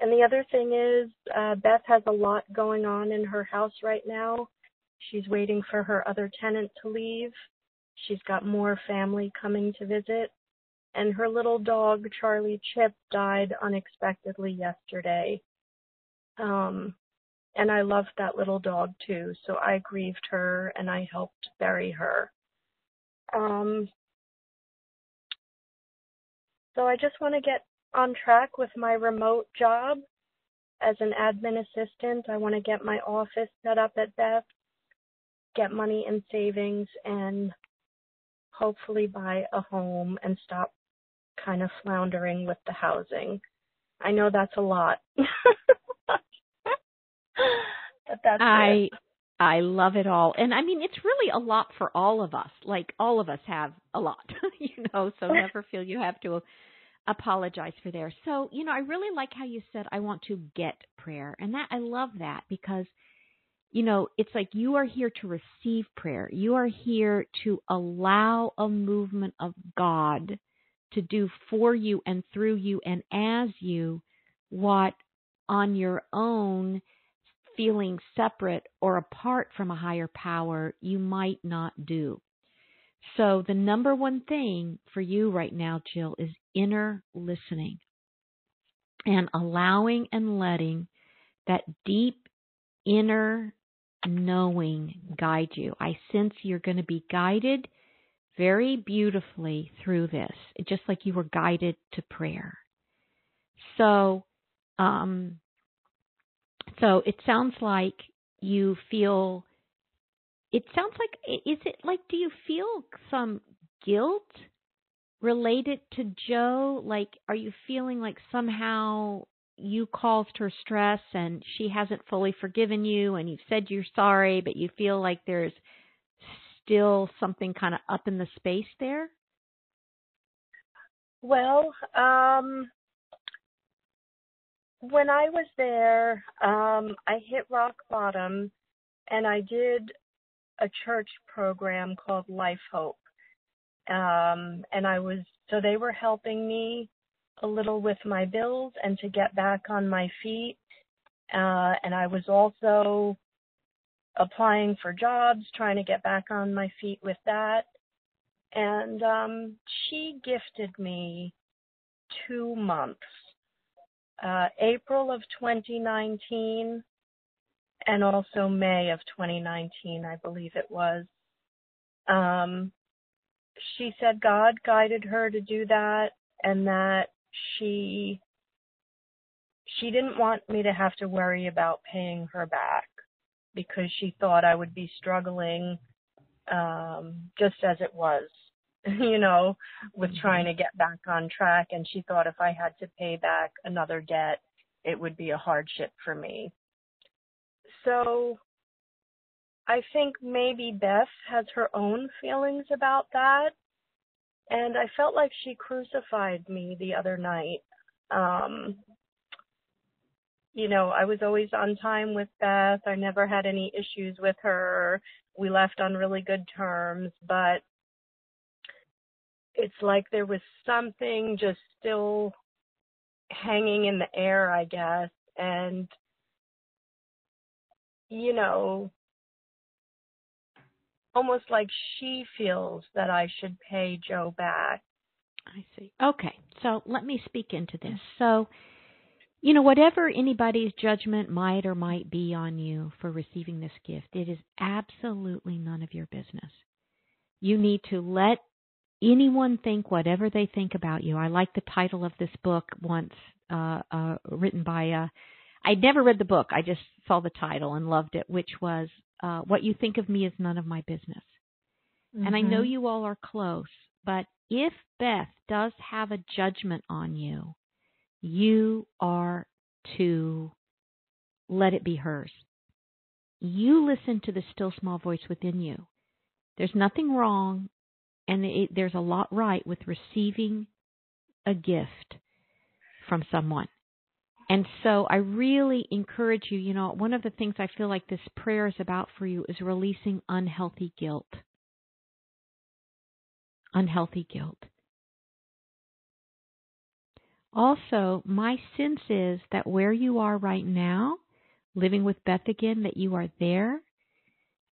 and the other thing is, uh, Beth has a lot going on in her house right now. She's waiting for her other tenant to leave. She's got more family coming to visit. And her little dog, Charlie Chip, died unexpectedly yesterday. Um, and I loved that little dog too, so I grieved her and I helped bury her. Um, so I just want to get on track with my remote job as an admin assistant. I want to get my office set up at Beth, get money in savings, and hopefully buy a home and stop kind of floundering with the housing. I know that's a lot. but that's I it. I love it all. And I mean it's really a lot for all of us. Like all of us have a lot, you know, so oh, never feel you have to apologize for there. So, you know, I really like how you said I want to get prayer. And that I love that because you know, it's like you are here to receive prayer. You are here to allow a movement of God to do for you and through you and as you what on your own feeling separate or apart from a higher power you might not do. So, the number one thing for you right now, Jill, is inner listening and allowing and letting that deep inner knowing guide you. I sense you're going to be guided very beautifully through this, just like you were guided to prayer. So, um, so it sounds like you feel. It sounds like is it like do you feel some guilt related to Joe? Like, are you feeling like somehow you caused her stress and she hasn't fully forgiven you and you've said you're sorry, but you feel like there's still something kind of up in the space there? Well, um, when I was there, um, I hit rock bottom and I did a church program called Life Hope. Um, and I was, so they were helping me a little with my bills and to get back on my feet. Uh, and I was also applying for jobs, trying to get back on my feet with that. And um, she gifted me two months uh, April of 2019 and also May of 2019, I believe it was. Um, she said God guided her to do that and that she she didn't want me to have to worry about paying her back because she thought I would be struggling um just as it was you know with mm-hmm. trying to get back on track and she thought if I had to pay back another debt it would be a hardship for me so I think maybe Beth has her own feelings about that and I felt like she crucified me the other night. Um, you know, I was always on time with Beth. I never had any issues with her. We left on really good terms, but it's like there was something just still hanging in the air, I guess. And, you know, almost like she feels that I should pay Joe back. I see. Okay. So let me speak into this. So, you know, whatever anybody's judgment might or might be on you for receiving this gift, it is absolutely none of your business. You need to let anyone think whatever they think about you. I like the title of this book once, uh, uh, written by, uh, I'd never read the book. I just saw the title and loved it, which was uh, what you think of me is none of my business. Mm-hmm. And I know mm-hmm. you all are close, but if Beth does have a judgment on you, you are to let it be hers. You listen to the still small voice within you. There's nothing wrong, and it, there's a lot right with receiving a gift from someone. And so I really encourage you, you know, one of the things I feel like this prayer is about for you is releasing unhealthy guilt. Unhealthy guilt. Also, my sense is that where you are right now, living with Beth again, that you are there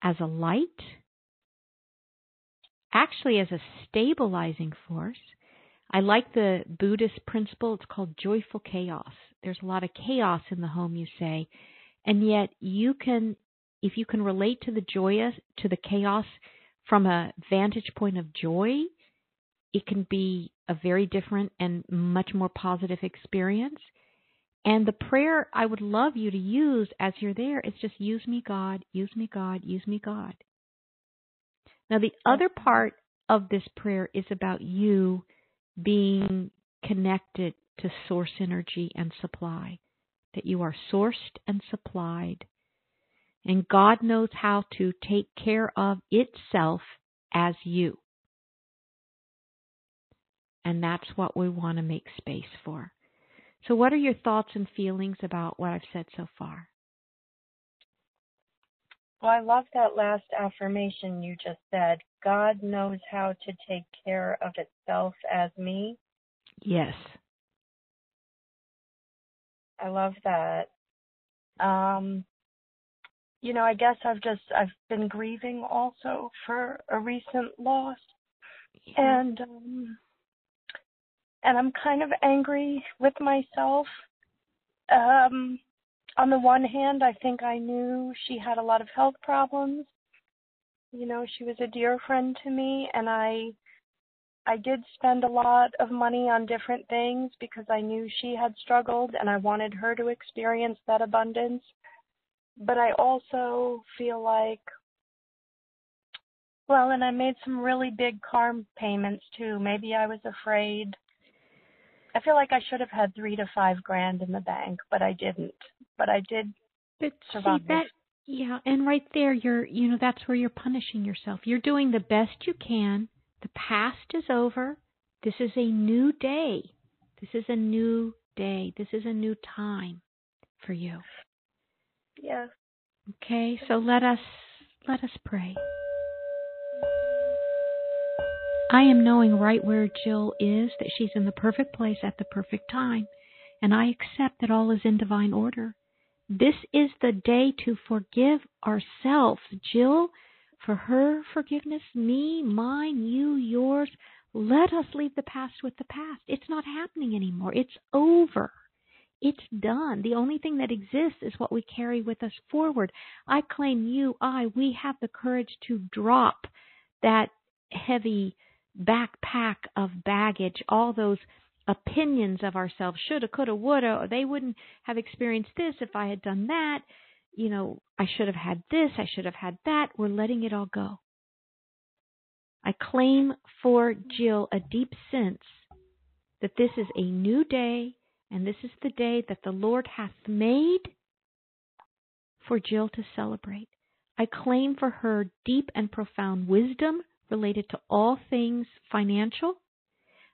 as a light, actually as a stabilizing force. I like the Buddhist principle, it's called joyful chaos there's a lot of chaos in the home, you say, and yet you can, if you can relate to the joyous, to the chaos from a vantage point of joy, it can be a very different and much more positive experience. And the prayer I would love you to use as you're there is just use me, God, use me, God, use me, God. Now, the other part of this prayer is about you being connected to source energy and supply, that you are sourced and supplied. And God knows how to take care of itself as you. And that's what we want to make space for. So, what are your thoughts and feelings about what I've said so far? Well, I love that last affirmation you just said. God knows how to take care of itself as me. Yes. I love that. Um, you know, I guess I've just I've been grieving also for a recent loss, yeah. and um, and I'm kind of angry with myself. Um, on the one hand, I think I knew she had a lot of health problems. You know, she was a dear friend to me, and I I did spend a lot of money on different things because I knew she had struggled and I wanted her to experience that abundance. But I also feel like Well, and I made some really big car payments too. Maybe I was afraid. I feel like I should have had three to five grand in the bank, but I didn't. But I did But survive. see that yeah, and right there you're you know, that's where you're punishing yourself. You're doing the best you can. The past is over. This is a new day. This is a new day. This is a new time for you. Yes. Okay, so let us let us pray. I am knowing right where Jill is, that she's in the perfect place at the perfect time, and I accept that all is in divine order. This is the day to forgive ourselves. Jill, for her forgiveness, me, mine, you, yours. Let us leave the past with the past. It's not happening anymore. It's over. It's done. The only thing that exists is what we carry with us forward. I claim you, I, we have the courage to drop that heavy backpack of baggage, all those opinions of ourselves, shoulda, coulda, woulda, or they wouldn't have experienced this if I had done that. You know, I should have had this, I should have had that. We're letting it all go. I claim for Jill a deep sense that this is a new day and this is the day that the Lord hath made for Jill to celebrate. I claim for her deep and profound wisdom related to all things financial.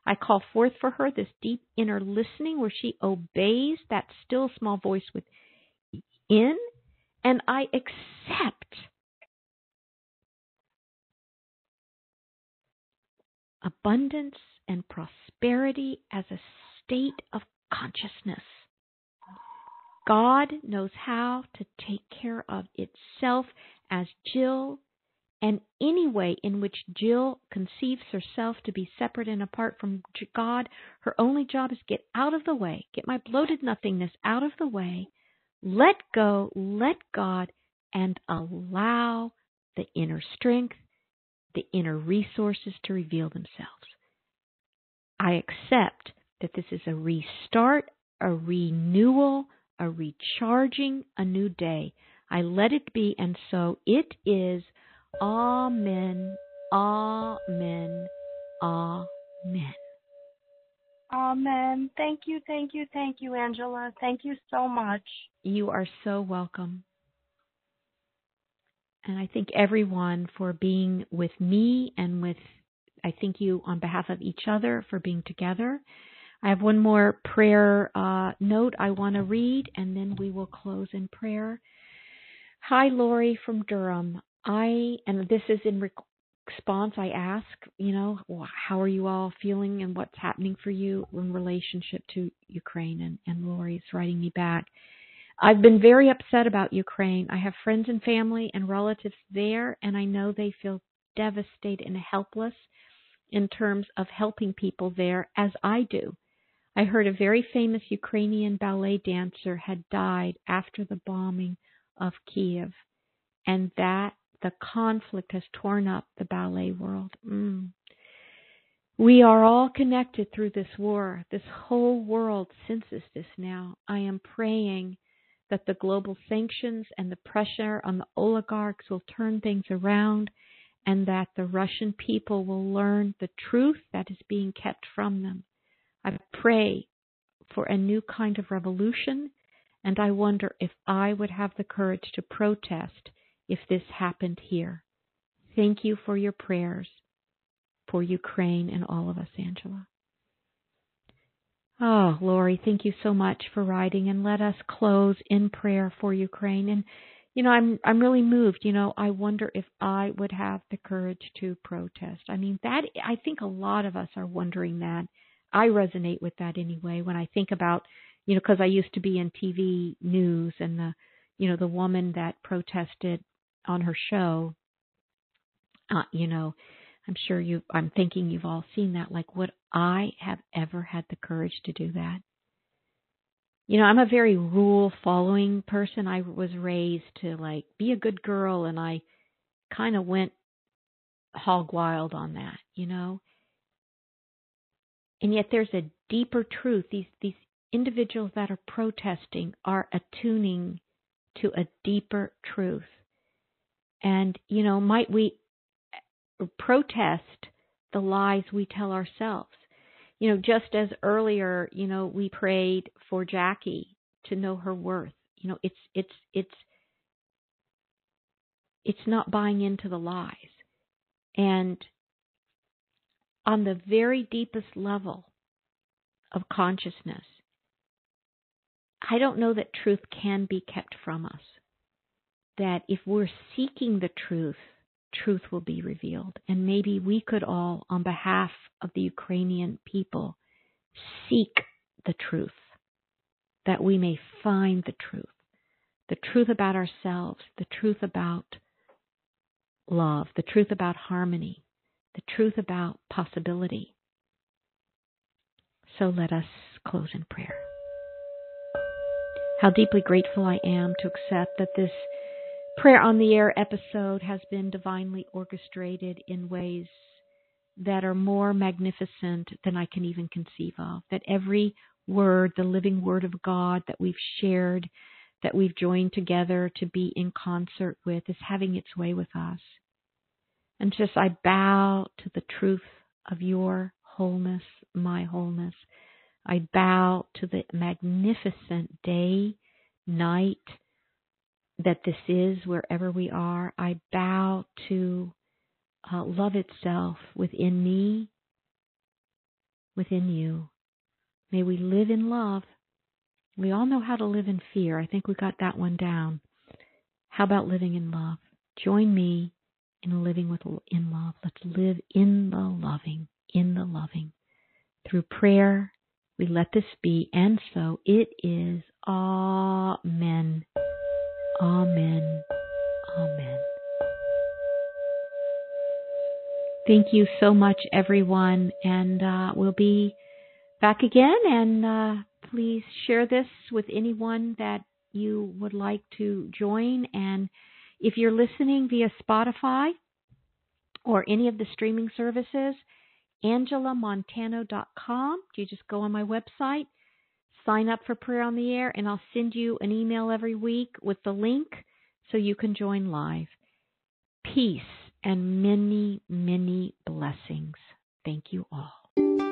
I call forth for her this deep inner listening where she obeys that still small voice within, and I accept abundance and prosperity as a state of consciousness. God knows how to take care of itself as Jill and any way in which Jill conceives herself to be separate and apart from God, her only job is get out of the way, get my bloated nothingness out of the way, let go, let God, and allow the inner strength, the inner resources to reveal themselves. I accept that this is a restart, a renewal, a recharging, a new day. I let it be, and so it is. Amen. Amen. Amen. Amen. Thank you, thank you, thank you, Angela. Thank you so much. You are so welcome. And I thank everyone for being with me and with, I thank you on behalf of each other for being together. I have one more prayer uh, note I want to read, and then we will close in prayer. Hi, Lori from Durham. I, and this is in response, I ask, you know, how are you all feeling and what's happening for you in relationship to Ukraine? And, and Lori is writing me back. I've been very upset about Ukraine. I have friends and family and relatives there, and I know they feel devastated and helpless in terms of helping people there, as I do. I heard a very famous Ukrainian ballet dancer had died after the bombing of Kiev, and that the conflict has torn up the ballet world. Mm. We are all connected through this war. This whole world senses this now. I am praying that the global sanctions and the pressure on the oligarchs will turn things around and that the Russian people will learn the truth that is being kept from them. I pray for a new kind of revolution, and I wonder if I would have the courage to protest if this happened here. Thank you for your prayers for Ukraine and all of us, Angela. Oh, Lori, thank you so much for writing and let us close in prayer for Ukraine. And you know, I'm I'm really moved. You know, I wonder if I would have the courage to protest. I mean, that I think a lot of us are wondering that. I resonate with that anyway when I think about, you know, because I used to be in TV news and the, you know, the woman that protested on her show. Uh, you know, I'm sure you. I'm thinking you've all seen that. Like, would I have ever had the courage to do that? You know, I'm a very rule following person. I was raised to like be a good girl, and I kind of went hog wild on that. You know, and yet there's a deeper truth. These these individuals that are protesting are attuning to a deeper truth. And, you know, might we protest the lies we tell ourselves. You know, just as earlier, you know, we prayed for Jackie to know her worth. You know, it's it's it's it's not buying into the lies. And on the very deepest level of consciousness, I don't know that truth can be kept from us. That if we're seeking the truth, truth will be revealed. And maybe we could all, on behalf of the Ukrainian people, seek the truth, that we may find the truth, the truth about ourselves, the truth about love, the truth about harmony, the truth about possibility. So let us close in prayer. How deeply grateful I am to accept that this Prayer on the Air episode has been divinely orchestrated in ways that are more magnificent than I can even conceive of. That every word, the living word of God that we've shared, that we've joined together to be in concert with, is having its way with us. And just I bow to the truth of your wholeness, my wholeness. I bow to the magnificent day, night, that this is wherever we are. I bow to uh, love itself within me, within you. May we live in love. We all know how to live in fear. I think we got that one down. How about living in love? Join me in living with in love. Let's live in the loving, in the loving. Through prayer, we let this be, and so it is. Amen. Amen. Amen. Thank you so much, everyone, and uh, we'll be back again. And uh, please share this with anyone that you would like to join. And if you're listening via Spotify or any of the streaming services, angelamontano.com. You just go on my website sign up for Prayer on the Air, and I'll send you an email every week with the link so you can join live. Peace and many, many blessings. Thank you all.